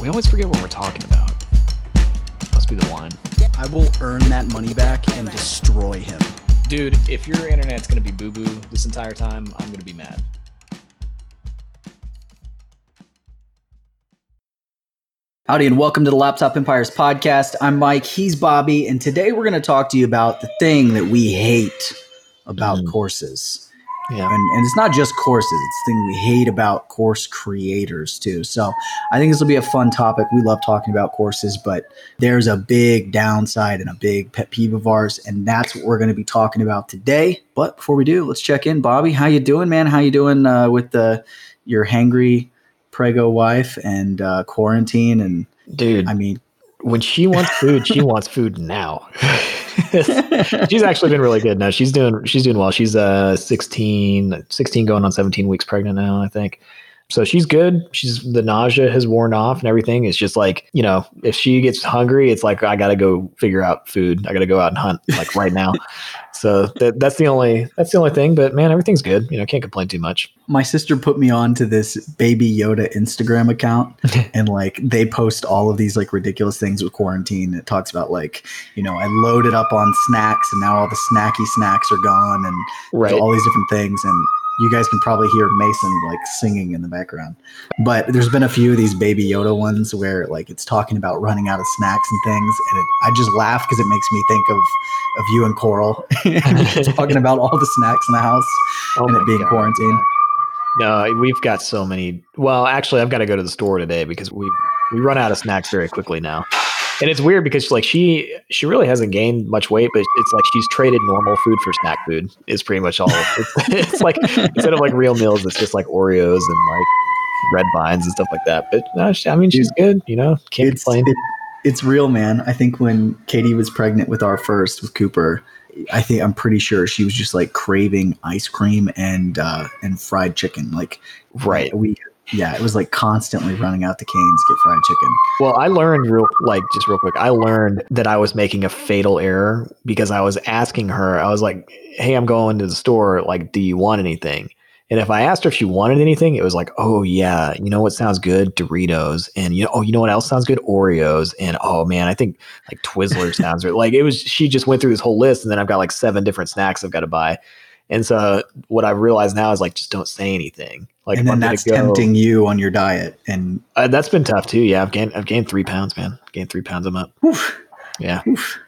We always forget what we're talking about. Must be the wine. I will earn that money back and destroy him. Dude, if your internet's gonna be boo boo this entire time, I'm gonna be mad. Howdy, and welcome to the Laptop Empires podcast. I'm Mike, he's Bobby, and today we're going to talk to you about the thing that we hate about Mm. courses. Yeah. And, and it's not just courses, it's the thing we hate about course creators too. So I think this will be a fun topic. We love talking about courses, but there's a big downside and a big pet peeve of ours, and that's what we're going to be talking about today. But before we do, let's check in. Bobby, how you doing, man? How you doing uh, with the your hangry prego wife and uh, quarantine? And Dude, I mean, when she wants food, she wants food now. she's actually been really good now. She's doing she's doing well. She's uh 16, 16 going on 17 weeks pregnant now, I think. So she's good. She's the nausea has worn off and everything. It's just like, you know, if she gets hungry, it's like I gotta go figure out food. I gotta go out and hunt like right now. so that, that's the only that's the only thing. But man, everything's good. You know, can't complain too much. my sister put me on to this baby Yoda Instagram account and like they post all of these like ridiculous things with quarantine. It talks about like, you know, I loaded up on snacks and now all the snacky snacks are gone and Right. all these different things and you guys can probably hear Mason like singing in the background. But there's been a few of these baby Yoda ones where like it's talking about running out of snacks and things and it, I just laugh because it makes me think of of you and Coral talking about all the snacks in the house Oh and it being God, quarantine. No, we've got so many. Well, actually, I've got to go to the store today because we we run out of snacks very quickly now. And it's weird because like she she really hasn't gained much weight, but it's like she's traded normal food for snack food. Is pretty much all. It's, it's like instead of like real meals, it's just like Oreos and like red vines and stuff like that. But no, she, I mean, she's good. You know, can't it's complain. it, it's real, man. I think when Katie was pregnant with our first with Cooper, I think I'm pretty sure she was just like craving ice cream and uh, and fried chicken. Like right. we, yeah, it was like constantly running out to Canes get fried chicken. Well, I learned real like just real quick. I learned that I was making a fatal error because I was asking her. I was like, "Hey, I'm going to the store. Like, do you want anything?" And if I asked her if she wanted anything, it was like, "Oh yeah, you know what sounds good? Doritos." And you know, oh, you know what else sounds good? Oreos. And oh man, I think like Twizzlers sounds good. Like it was. She just went through this whole list, and then I've got like seven different snacks I've got to buy. And so what I've realized now is like, just don't say anything. Like, and then that's go- tempting you on your diet. And uh, that's been tough too. Yeah, I've gained I've gained three pounds, man. Gained three pounds. I'm up. whew, Yeah. Oof.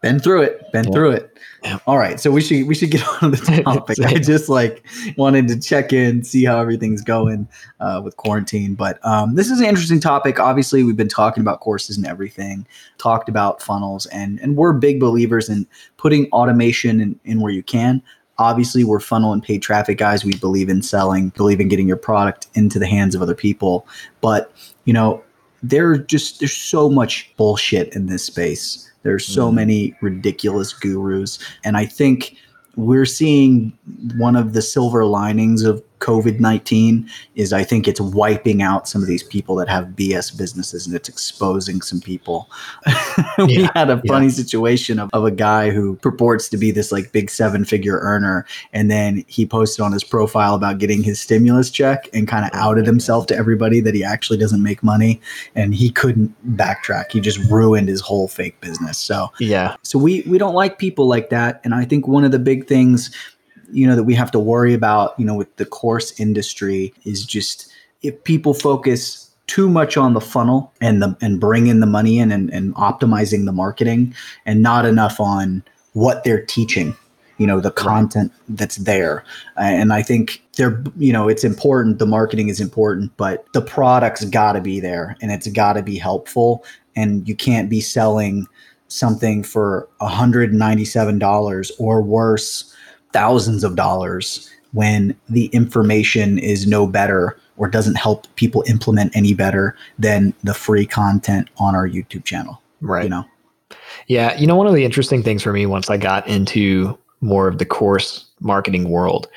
Been through it. Been Yeah. through it. Yeah. All right, so we should we should get on to the topic. I just like wanted to check in, see how everything's going uh, with quarantine. But um, this is an interesting topic. Obviously, we've been talking about courses and everything, talked about funnels, and and we're big believers in putting automation in, in where you can. Obviously, we're funnel and paid traffic guys. We believe in selling, believe in getting your product into the hands of other people. But you know, there just there's so much bullshit in this space. There's so Mhm. many ridiculous gurus, and I think we're seeing one of the silver linings of COVID 19 is I think it's wiping out some of these people that have BS businesses and it's exposing some people. we Yeah, had a yeah. funny situation of, of a guy who purports to be this like big seven figure earner. And then he posted on his profile about getting his stimulus check and kind of Oh outed himself to everybody that he actually doesn't make money. And he couldn't backtrack. He just ruined his whole fake business. So Yeah. so we we don't like people like that, and I think one of the big things, you know, that we have to worry about, you know, with the course industry is just if people focus too much on the funnel and the and bring in the money in and, and optimizing the marketing and not enough on what they're teaching you know the content that's there. And i think they're you know it's important the marketing is important but the product's got to be there and it's got to be helpful. And you can't be selling something for $197 or worse thousands of dollars when the information is no better or doesn't help people implement any better than the free content on our YouTube channel. Right. You know. Yeah, you know one of the interesting things for me once I got into more of the course marketing world,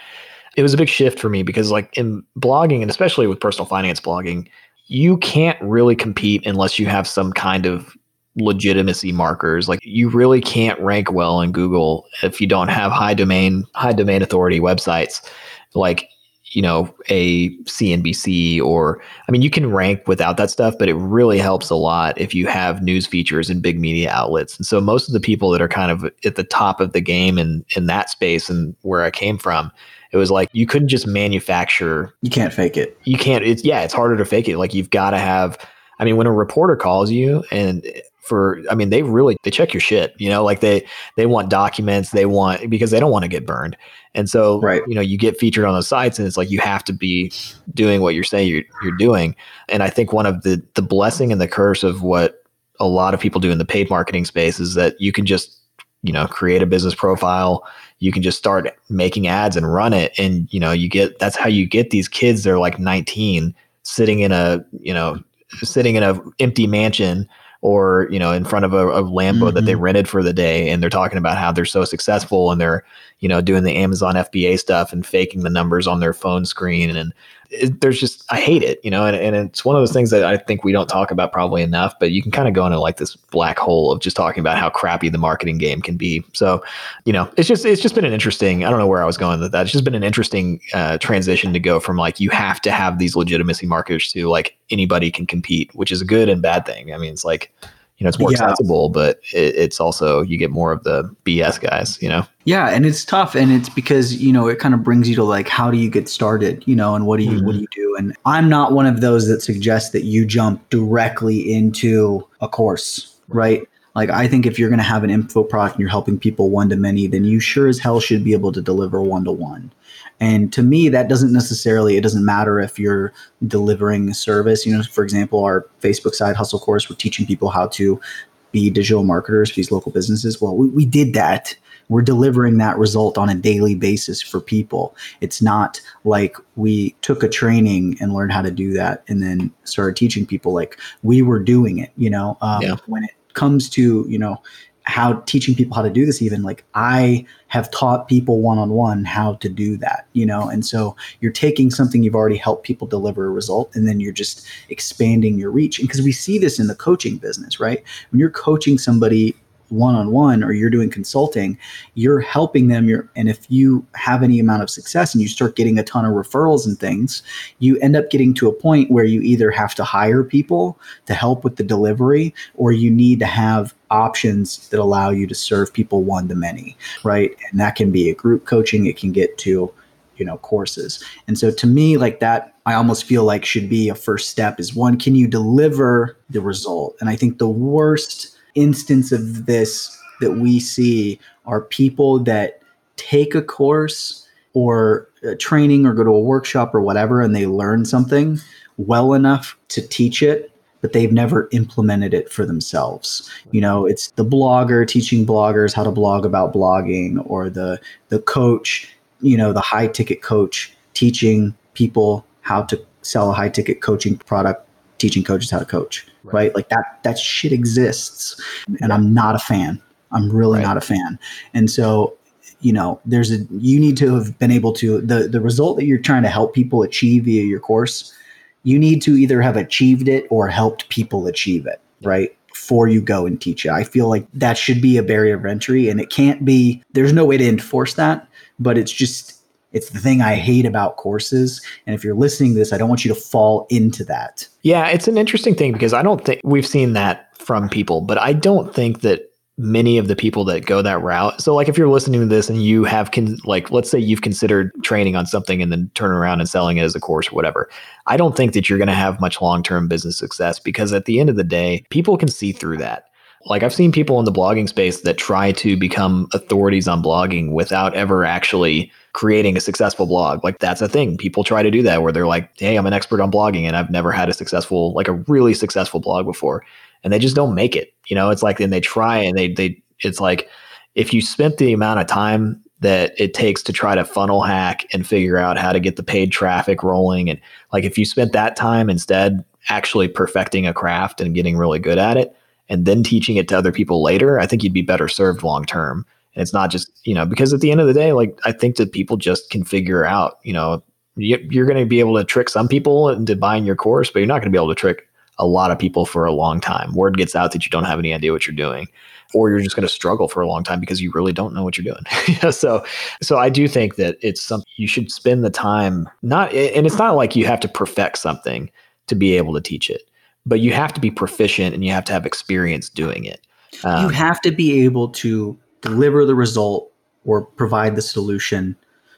it was a big shift for me because like in blogging and especially with personal finance blogging, you can't really compete unless you have some kind of legitimacy markers. Like you really can't rank well in Google if you don't have high domain, high domain authority websites like you know a CNBC or I mean you can rank without that stuff but it really helps a lot if you have news features and big media outlets and so most of the people that are kind of at the top of the game in in that space and where I came from it was like you couldn't just manufacture You can't fake it. you can't it's yeah it's harder to fake it like you've got to have i mean when a reporter calls you and for i mean they really they check your shit you know like they they want documents they want because they don't want to get burned. And so Right. you know you get featured on those sites and it's like you have to be doing what you're saying you're, you're doing. And i think one of the the blessing and the curse of what a lot of people do in the paid marketing space is that you can just you know create a business profile you can just start making ads and run it. And you know you get that's how you get these kids they're like 19 sitting in a you know sitting in a empty mansion or you know in front of a, a lambo that they mm-hmm. rented for the day and they're talking about how they're so successful and they're you know doing the amazon fba stuff and faking the numbers on their phone screen. And it, there's just i hate it you know and, and it's one of those things that i think we don't talk about probably enough but you can kind of go into like this black hole of just talking about how crappy the marketing game can be. So you know it's just it's just been an interesting i don't know where i was going with that. It's just been an interesting uh, transition to go from like you have to have these legitimacy markers to like anybody can compete which is a good and bad thing. I mean it's like you know it's more Yeah. accessible but it, it's also you get more of the bs guys you know Yeah, and it's tough, and it's because you know it kind of brings you to like, how do you get started, you know, and what do you what do mm-hmm. you do? And I'm not one of those that suggests that you jump directly into a course, right? Like I think if you're going to have an info product and you're helping people one to many, then you sure as hell should be able to deliver one to one. And to me, that doesn't necessarily, it doesn't matter if you're delivering a service. You know, for example, our Facebook side hustle course, we're teaching people how to be digital marketers for these local businesses. Well, we, we did that. We're delivering that result on a daily basis for people. It's not like we took a training and learned how to do that and then started teaching people. Like we were doing it, you know, um, Yeah. when it comes to, you know, how teaching people how to do this even like i have taught people one-on-one how to do that you know? And so you're taking something you've already helped people deliver a result and then you're just expanding your reach. And because we see this in the coaching business right? When you're coaching somebody one-on-one or you're doing consulting you're helping them you're and if you have any amount of success and you start getting a ton of referrals and things you end up getting to a point where you either have to hire people to help with the delivery or you need to have options that allow you to serve people one to many right? And that can be a group coaching it can get to you know courses. And so to me like that i almost feel like should be a first step is one can you deliver the result? And i think the worst instance of this that we see are people that take a course or a training or go to a workshop or whatever and they learn something well enough to teach it but they've never implemented it for themselves. You know it's the blogger teaching bloggers how to blog about blogging or the the coach you know the high ticket coach teaching people how to sell a high ticket coaching product teaching coaches how to coach right, like that that shit exists and i'm not a fan. I'm really Right. not a fan. And so you know there's a you need to have been able to the the result that you're trying to help people achieve via your course you need to either have achieved it or helped people achieve it right? Before you go and teach it. I feel like that should be a barrier of entry and it can't be there's no way to enforce that but it's just it's the thing i hate about courses and if you're listening to this i don't want you to fall into that Yeah, it's an interesting thing because I don't think we've seen that from people, but I don't think that many of the people that go that route. So, like, if you're listening to this and you have, con- like, let's say you've considered training on something and then turn around and selling it as a course or whatever, I don't think that you're going to have much long term business success because at the end of the day, people can see through that. Like, I've seen people in the blogging space that try to become authorities on blogging without ever actually creating a successful blog. Like that's a thing. People try to do that where they're like, "Hey, I'm an expert on blogging and I've never had a successful like a really successful blog before." And they just don't make it. You know, it's like then they try and they they it's like if you spent the amount of time that it takes to try to funnel hack and figure out how to get the paid traffic rolling. And like if you spent that time instead actually perfecting a craft and getting really good at it and then teaching it to other people later, I think you'd be better served long term. And it's not just, you know, because at the end of the day, like I think that people just can figure out, you know, you're going to be able to trick some people into buying your course, but you're not going to be able to trick a lot of people for a long time. Word gets out that you don't have any idea what you're doing or you're just going to struggle for a long time because you really don't know what you're doing. so, so I do think that it's something you should spend the time not, and it's not like you have to perfect something to be able to teach it, but you have to be proficient and you have to have experience doing it. Um, you have to be able to deliver the result or provide the solution.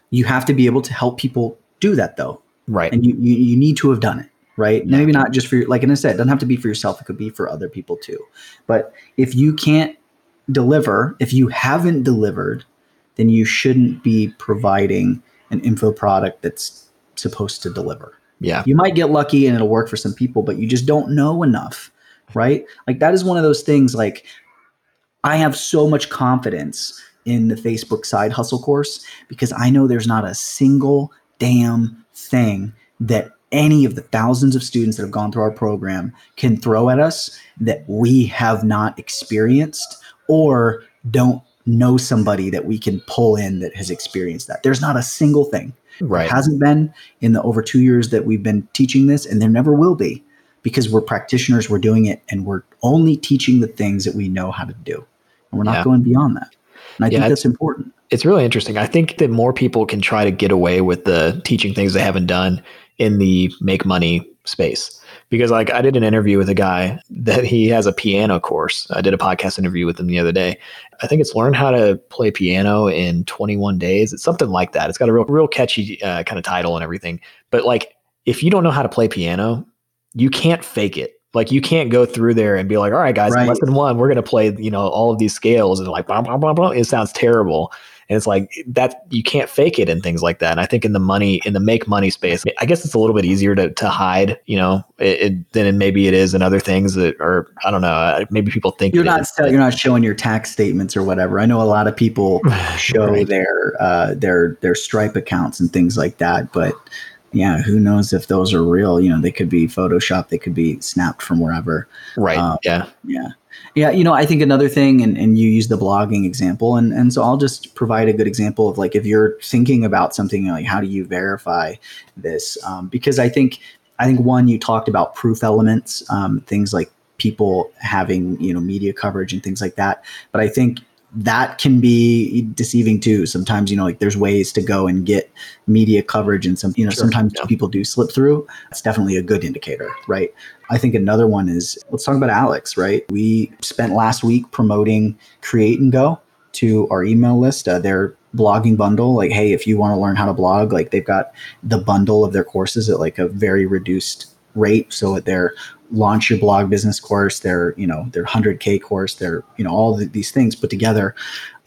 You have to be able to help people do that though. Right. And you, you, you need to have done it right? Yeah. Maybe not just for like and I said, it doesn't have to be for yourself. It could be for other people too. But if you can't deliver, if you haven't delivered, then you shouldn't be providing an info product that's supposed to deliver. Yeah. You might get lucky and it'll work for some people, but you just don't know enough, right? Like that is one of those things like I have so much confidence in the Facebook side hustle course because I know there's not a single damn thing that any of the thousands of students that have gone through our program can throw at us that we have not experienced or don't know somebody that we can pull in that has experienced that. There's not a single thing. Right. Hasn't been in the over two years that we've been teaching this, and there never will be because we're practitioners, we're doing it, and we're only teaching the things that we know how to do. And we're not yeah. going beyond that. And I yeah, think that's important. It's really interesting. I think that more people can try to get away with the teaching things they haven't done in the make money space because like I did an interview with a guy that he has a piano course. I did a podcast interview with him the other day. I think it's learn how to play piano in 21 days. It's something like that. It's got a real real catchy uh, kind of title and everything. But like if you don't know how to play piano, you can't fake it. Like you can't go through there and be like, all right, guys, right. lesson one, we're gonna play, you know, all of these scales and like blah blah blah blah. It sounds terrible. And it's like that you can't fake it and things like that. And I think in the money, in the make money space, I guess it's a little bit easier to, to hide, you know, it, it, than maybe it is in other things that are, I don't know, uh, maybe people think you're not, you're not showing your tax statements or whatever. I know a lot of people show right. their, uh, their, their Stripe accounts and things like that, but yeah, who knows if those are real? You know, they could be Photoshop, they could be snapped from wherever. Right. Um, yeah. Yeah. Yeah, you know, I think another thing, and, and you use the blogging example, and, and so I'll just provide a good example of like if you're thinking about something like how do you verify this? Um, because I think I think one you talked about proof elements, um, things like people having you know media coverage and things like that, but I think that can be deceiving too. Sometimes, you know, like there's ways to go and get media coverage and some, you know, sure, sometimes yeah. people do slip through. It's definitely a good indicator, right? I think another one is let's talk about Alex, right? We spent last week promoting Create and Go to our email list, uh, their blogging bundle. Like, hey, if you want to learn how to blog, like they've got the bundle of their courses at like a very reduced rate. So at their launch your blog business course, their, you know, their 100K course, their, you know, all the, these things put together.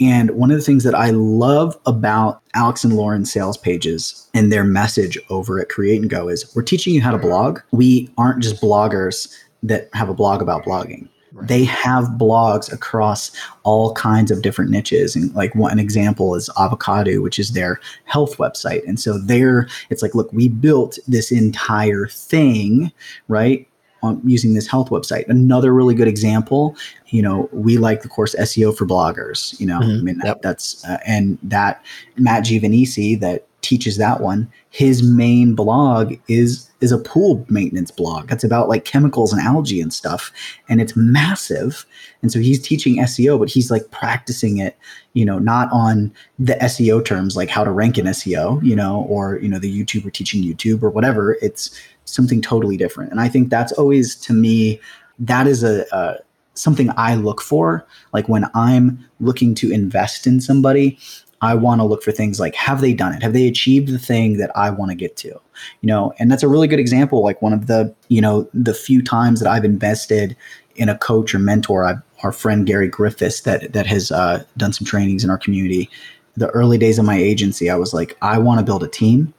And one of the things that I love about Alex and Lauren's sales pages and their message over at Create and Go is we're teaching you how to blog. We aren't just bloggers that have a blog about blogging. Right. They have blogs across all kinds of different niches. And like one example is Avocadu, which is their health website. And so there it's like, look, we built this entire thing, right? On using this health website. Another really good example, you know, we like the course SEO for bloggers. You know, mm-hmm. I mean that, yep. that's uh, and that Matt Giovanisci that teaches that one. His main blog is is a pool maintenance blog. That's about like chemicals and algae and stuff, and it's massive. And so he's teaching SEO, but he's like practicing it, you know, not on the SEO terms like how to rank in SEO, you know, or you know the YouTuber teaching YouTube or whatever. It's something totally different. And I think that's always to me that is a, a something I look for. Like when I'm looking to invest in somebody, I want to look for things like have they done it? Have they achieved the thing that I want to get to? You know, and that's a really good example. Like one of the, you know, the few times that I've invested in a coach or mentor, I've, our friend Gary Griffiths that that has uh, done some trainings in our community. The early days of my agency, I was like, I want to build a team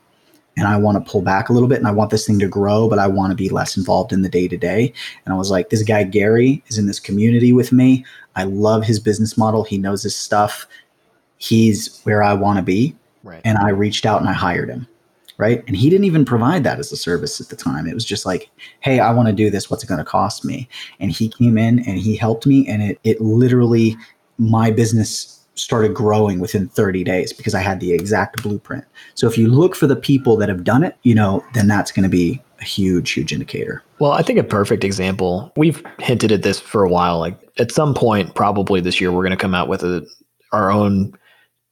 and I want to pull back a little bit and I want this thing to grow, but I want to be less involved in the day to day. And I was like, this guy, Gary, is in this community with me. I love his business model. He knows his stuff. he's where I want to be. Right. And I reached out and I hired him. Right. And he didn't even provide that as a service at the time. It was just like, hey, I want to do this. What's it going to cost me? And he came in and he helped me. And it, it literally, my business started growing within 30 days because I had the exact blueprint. So if you look for the people that have done it, you know, then that's going to be a huge, huge indicator. Well, I think a perfect example, we've hinted at this for a while. Like at some point, probably this year, we're going to come out with a, our own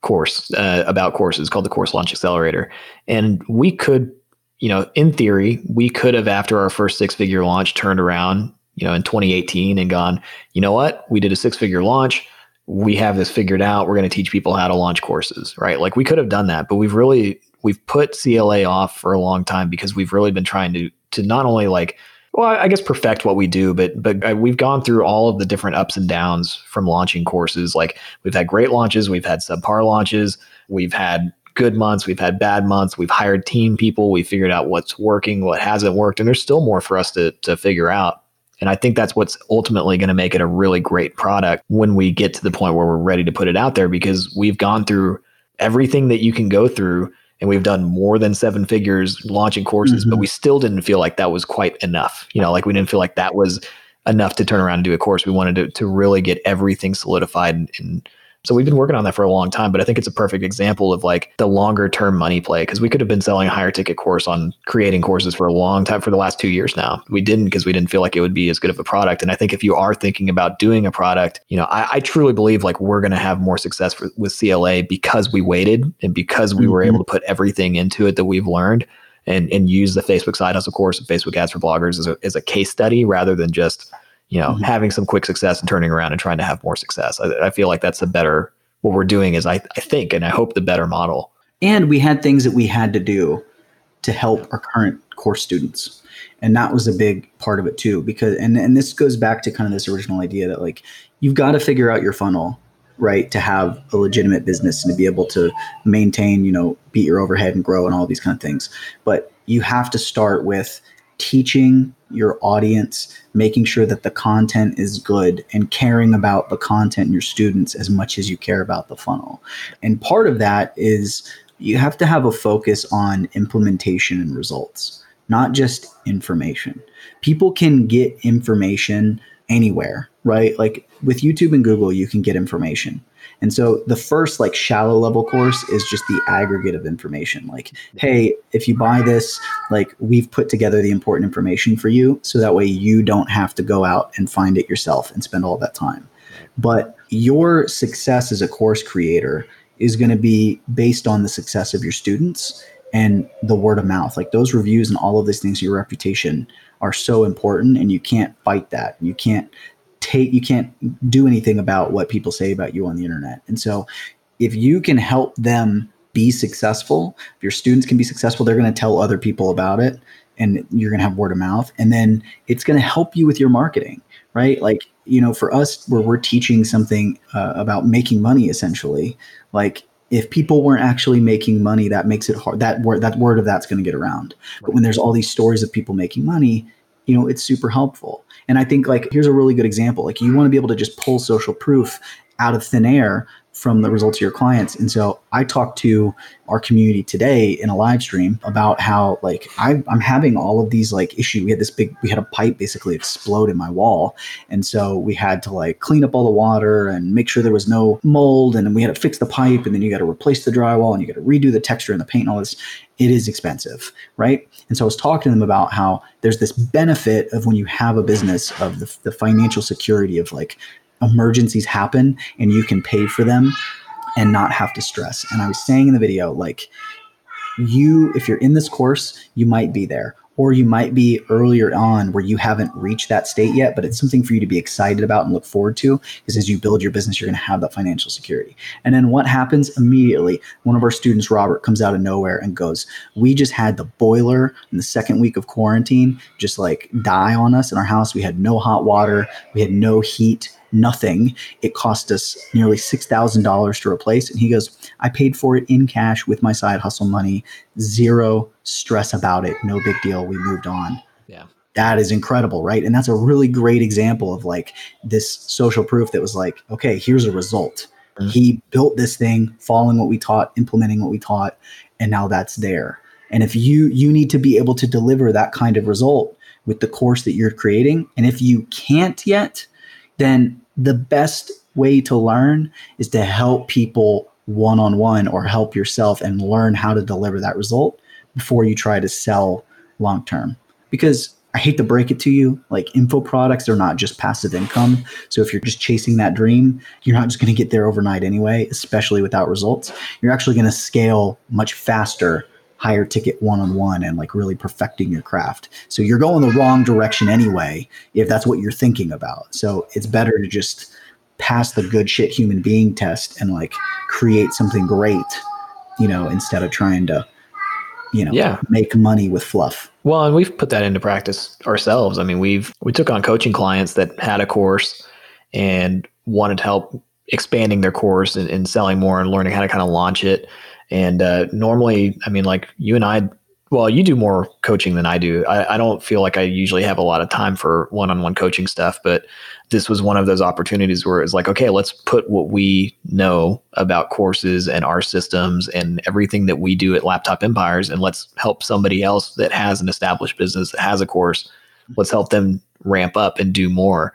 course uh, about courses called the Course Launch Accelerator. And we could, you know, in theory, we could have, after our first six figure launch, turned around, you know, in 2018 and gone, you know what, we did a six figure launch. We have this figured out. We're going to teach people how to launch courses, right? Like we could have done that, but we've really we've put CLA off for a long time because we've really been trying to to not only like well, I guess perfect what we do, but but uh, we've gone through all of the different ups and downs from launching courses. Like we've had great launches, we've had subpar launches, we've had good months, we've had bad months, we've hired team people, we figured out what's working, what hasn't worked, and there's still more for us to to figure out. And I think that's what's ultimately going to make it a really great product when we get to the point where we're ready to put it out there because we've gone through everything that you can go through and we've done more than seven figures launching courses, mm-hmm. but we still didn't feel like that was quite enough. You know, like we didn't feel like that was enough to turn around and do a course. We wanted to, to really get everything solidified and, and so we've been working on that for a long time, but I think it's a perfect example of like the longer term money play because we could have been selling a higher ticket course on creating courses for a long time for the last two years now. We didn't because we didn't feel like it would be as good of a product. And I think if you are thinking about doing a product, you know, I, I truly believe like we're going to have more success for, with CLA because we waited and because we mm-hmm. were able to put everything into it that we've learned and and use the Facebook side hustle course and Facebook ads for bloggers as a, as a case study rather than just you know, mm-hmm. having some quick success and turning around and trying to have more success. I, I feel like that's a better what we're doing is I, I think and I hope the better model. And we had things that we had to do to help our current course students. And that was a big part of it too, because and, and this goes back to kind of this original idea that like you've got to figure out your funnel, right, to have a legitimate business and to be able to maintain, you know, beat your overhead and grow and all these kind of things. But you have to start with teaching your audience, making sure that the content is good, and caring about the content and your students as much as you care about the funnel. And part of that is you have to have a focus on implementation and results, not just information. People can get information anywhere, right? Like with YouTube and Google, you can get information. And so the first like shallow level course is just the aggregate of information. Like, hey, if you buy this, like we've put together the important information for you so that way you don't have to go out and find it yourself and spend all that time. But your success as a course creator is going to be based on the success of your students and the word of mouth. Like those reviews and all of these things, your reputation are so important and you can't fight that. You can't take you can't do anything about what people say about you on the internet. And so if you can help them be successful, if your students can be successful, they're going to tell other people about it and you're going to have word of mouth and then it's going to help you with your marketing, right? Like, you know, for us where we're teaching something uh, about making money essentially, like if people weren't actually making money, that makes it hard. That word, that word of that's going to get around. But when there's all these stories of people making money, you know, it's super helpful. And I think like here's a really good example. Like you want to be able to just pull social proof out of thin air from the results of your clients. And so I talked to our community today in a live stream about how like I, I'm having all of these like issues. We had this big, we had a pipe basically explode in my wall. And so we had to like clean up all the water and make sure there was no mold. And then we had to fix the pipe and then you got to replace the drywall and you got to redo the texture and the paint and all this. It is expensive, right? And so I was talking to them about how there's this benefit of when you have a business of the, the financial security of like emergencies happen and you can pay for them and not have to stress. And I was saying in the video, like, you, if you're in this course, you might be there, or you might be earlier on where you haven't reached that state yet, but it's something for you to be excited about and look forward to. Because as you build your business, you're going to have that financial security. And then what happens immediately? One of our students, Robert, comes out of nowhere and goes, We just had the boiler in the second week of quarantine just like die on us in our house. We had no hot water, we had no heat nothing. It cost us nearly $6,000 to replace. And he goes, I paid for it in cash with my side hustle money, zero stress about it, no big deal. We moved on. Yeah. That is incredible, right? And that's a really great example of like this social proof that was like, okay, here's a result Mm-hmm. He built this thing, following what we taught, implementing what we taught, and now that's there. And if you you need to be able to deliver that kind of result with the course that you're creating, and if you can't yet, then the best way to learn is to help people one on one or help yourself and learn how to deliver that result before you try to sell long term. Because I hate to break it to you, like info products are not just passive income. So if you're just chasing that dream, you're not just going to get there overnight anyway, especially without results. You're actually going to scale much faster, higher ticket one on one, and like really perfecting your craft. So you're going the wrong direction anyway, if that's what you're thinking about. So it's better to just pass the good shit human being test and like create something great, you know, instead of trying to, you know, yeah. make money with fluff. Well, and we've put that into practice ourselves. I mean, we've we took on coaching clients that had a course and wanted help expanding their course and, and selling more and learning how to kind of launch it. And uh, normally, I mean, like you and I well, you do more coaching than I do. I, I, don't feel like I usually have a lot of time for one on one coaching stuff, but this was one of those opportunities where it's like, okay, let's put what we know about courses and our systems and everything that we do at Laptop Empires, and let's help somebody else that has an established business that has a course. Let's help them ramp up and do more.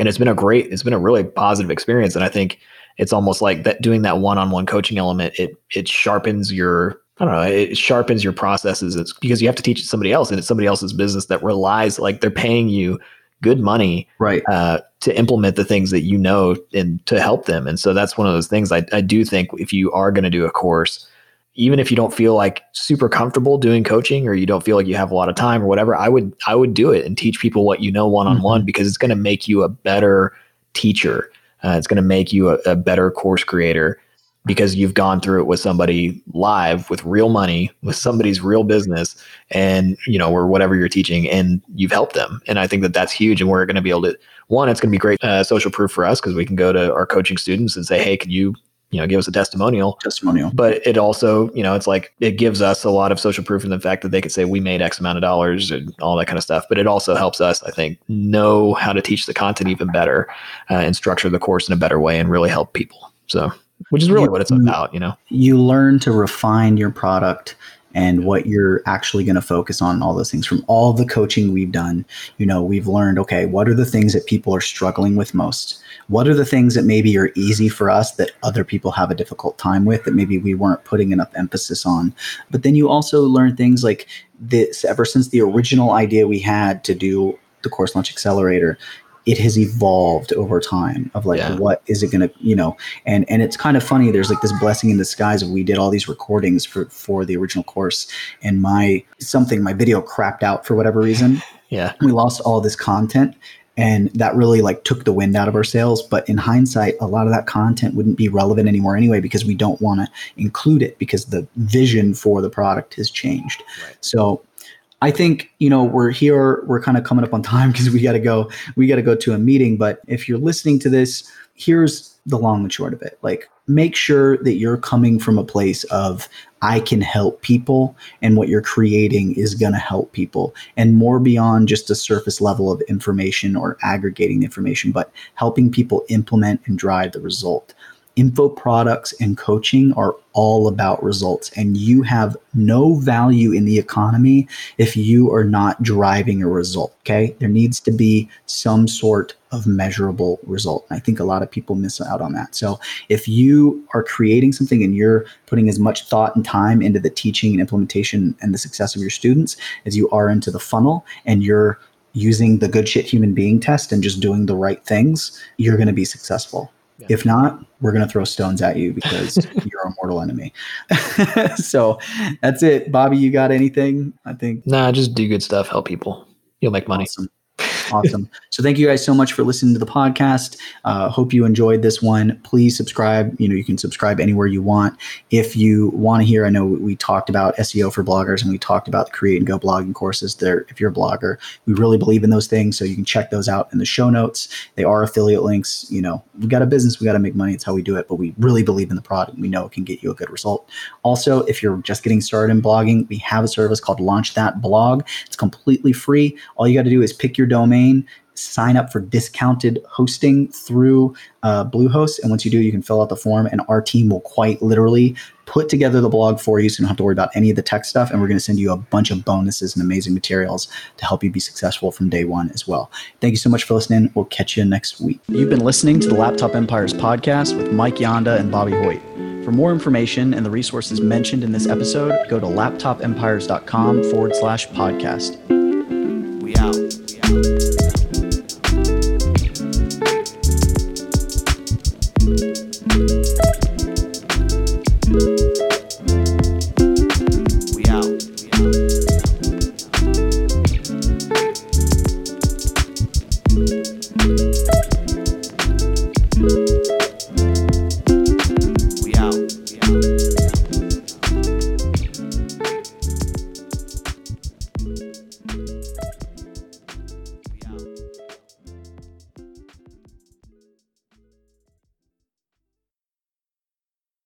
And it's been a great, it's been a really positive experience. And I think it's almost like that doing that one on one coaching element, it it sharpens your I don't know, it sharpens your processes. It's because you have to teach it somebody else, and it's somebody else's business that relies like they're paying you good money right uh, to implement the things that you know and to help them. And so that's one of those things. I, I do think if you are going to do a course, even if you don't feel like super comfortable doing coaching or you don't feel like you have a lot of time or whatever, I would I would do it and teach people what you know one on one because it's going to make you a better teacher. Uh, it's going to make you a, a better course creator because you've gone through it with somebody live with real money with somebody's real business and you know or whatever you're teaching and you've helped them. And i think that that's huge and we're going to be able to one it's going to be great uh, social proof for us because we can go to our coaching students and say hey can you you know give us a testimonial. Testimonial. But it also you know it's like it gives us a lot of social proof in the fact that they could say we made x amount of dollars and all that kind of stuff. But it also helps us i think know how to teach the content even better uh, and structure the course in a better way and really help people. So which is really you, what it's about, you know. You learn to refine your product and what you're actually going to focus on all those things from all the coaching we've done. You know we've learned okay what are the things that people are struggling with most what are the things that maybe are easy for us that other people have a difficult time with that maybe we weren't putting enough emphasis on? But then you also learn things like this ever since the original idea we had to do the course launch accelerator it has evolved over time of like yeah. what is it going to you know and and it's kind of funny there's like this blessing in disguise of we did all these recordings for for the original course and my something my video crapped out for whatever reason. Yeah. We lost all this content and that really like took the wind out of our sails but in hindsight a lot of that content wouldn't be relevant anymore anyway because we don't want to include it because the vision for the product has changed right. so I think you know we're here. We're kind of coming up on time because we got to go. We got to go to a meeting. But if you're listening to this, here's the long and short of it. Like, make sure that you're coming from a place of I can help people, and what you're creating is going to help people, and more beyond just a surface level of information or aggregating information, but helping people implement and drive the result. Info products and coaching are all about results and you have no value in the economy if you are not driving a result okay? There needs to be some sort of measurable result i think a lot of people miss out on that so if you are creating something and you're putting as much thought and time into the teaching and implementation and the success of your students as you are into the funnel and you're using the good shit human being test and just doing the right things you're going to be successful yeah. If not, we're going to throw stones at you because you're a mortal enemy. so that's it. Bobby, you got anything? I think. Nah, just do good stuff, help people. You'll make money. Awesome awesome. So thank you guys so much for listening to the podcast. Uh, hope you enjoyed this one. Please subscribe. You know, you can subscribe anywhere you want. If you want to hear, I know we talked about SEO for bloggers and we talked about the Create and Go blogging courses. There, if you're a blogger, we really believe in those things. So you can check those out in the show notes. They are affiliate links. You know, we got a business, we got to make money. It's how we do it. But we really believe in the product. We know it can get you a good result. Also, if you're just getting started in blogging, we have a service called Launch That Blog. It's completely free. All you got to do is pick your domain domain, sign up for discounted hosting through uh, Bluehost. And once you do, you can fill out the form, and our team will quite literally put together the blog for you so you don't have to worry about any of the tech stuff. And we're going to send you a bunch of bonuses and amazing materials to help you be successful from day one as well. Thank you so much for listening. We'll catch you next week. You've been listening to the Laptop Empires podcast with Mike Andes and Bobby Hoyt. For more information and the resources mentioned in this episode, go to laptopempires.com forward slash podcast.